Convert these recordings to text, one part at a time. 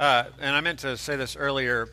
Uh, and I meant to say this earlier.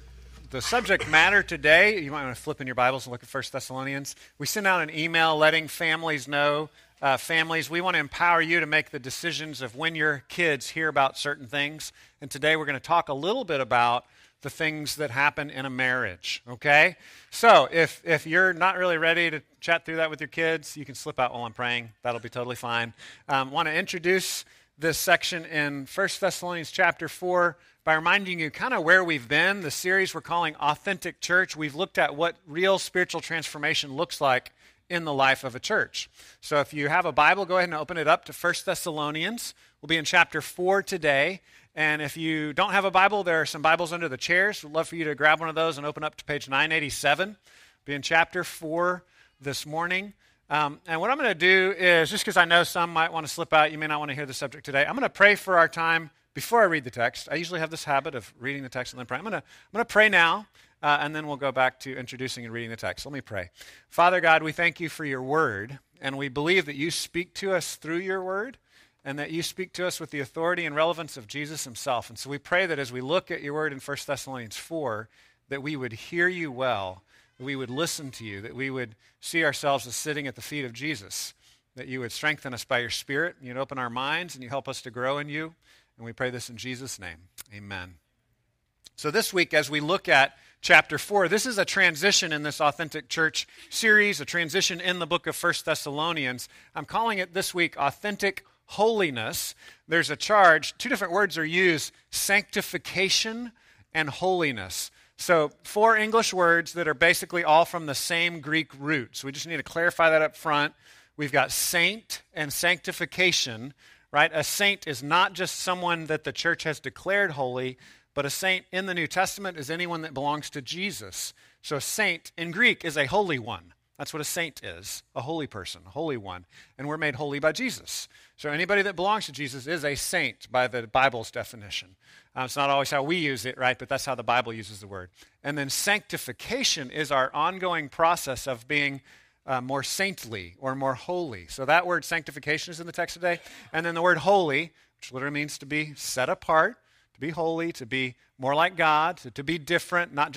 The subject matter today, you might want to flip in your Bibles and look at 1 Thessalonians. We sent out an email letting families know, uh, families, we want to empower you to make the decisions of when your kids hear about certain things. And today we're going to talk a little bit about the things that happen in a marriage, okay? So if, if you're not really ready to chat through that with your kids, you can slip out while I'm praying. That'll be totally fine. Um, want to introduce this section in 1 Thessalonians chapter 4 by reminding you kind of where we've been. The series we're calling Authentic Church. We've looked at what real spiritual transformation looks like in the life of a church. So if you have a Bible, go ahead and open it up to 1 Thessalonians. We'll be in chapter 4 today. And if you don't have a Bible, there are some Bibles under the chairs. We'd love for you to grab one of those and open up to page 987. Be in chapter 4 this morning. Um, and what I'm going to do is, just because I know some might want to slip out, you may not want to hear the subject today, I'm going to pray for our time before I read the text. I usually have this habit of reading the text and then praying. I'm going to, pray now, uh, and then we'll go back to introducing and reading the text. Let me pray. Father God, we thank you for your word, and we believe that you speak to us through your word and that you speak to us with the authority and relevance of Jesus himself. And so we pray that as we look at your word in 1 Thessalonians 4, that we would hear you well we would listen to you, that we would see ourselves as sitting at the feet of Jesus, that you would strengthen us by your Spirit, and you'd open our minds, and you help us to grow in you. And we pray this in Jesus' name. Amen. So, this week, as we look at chapter 4, this is a transition in this Authentic Church series, a transition in the book of First Thessalonians. I'm calling it this week Authentic Holiness. There's a charge, two different words are used sanctification and holiness. So, four English words that are basically all from the same Greek root. So, we just need to clarify that up front. We've got saint and sanctification, right? A saint is not just someone that the church has declared holy, but a saint in the New Testament is anyone that belongs to Jesus. So, a saint in Greek is a holy one. That's what a saint is a holy person, a holy one. And we're made holy by Jesus. So anybody that belongs to Jesus is a saint by the Bible's definition. Um, it's not always how we use it, right? But that's how the Bible uses the word. And then sanctification is our ongoing process of being uh, more saintly or more holy. So that word sanctification is in the text today. And then the word holy, which literally means to be set apart, to be holy, to be more like God, to, to be different, not just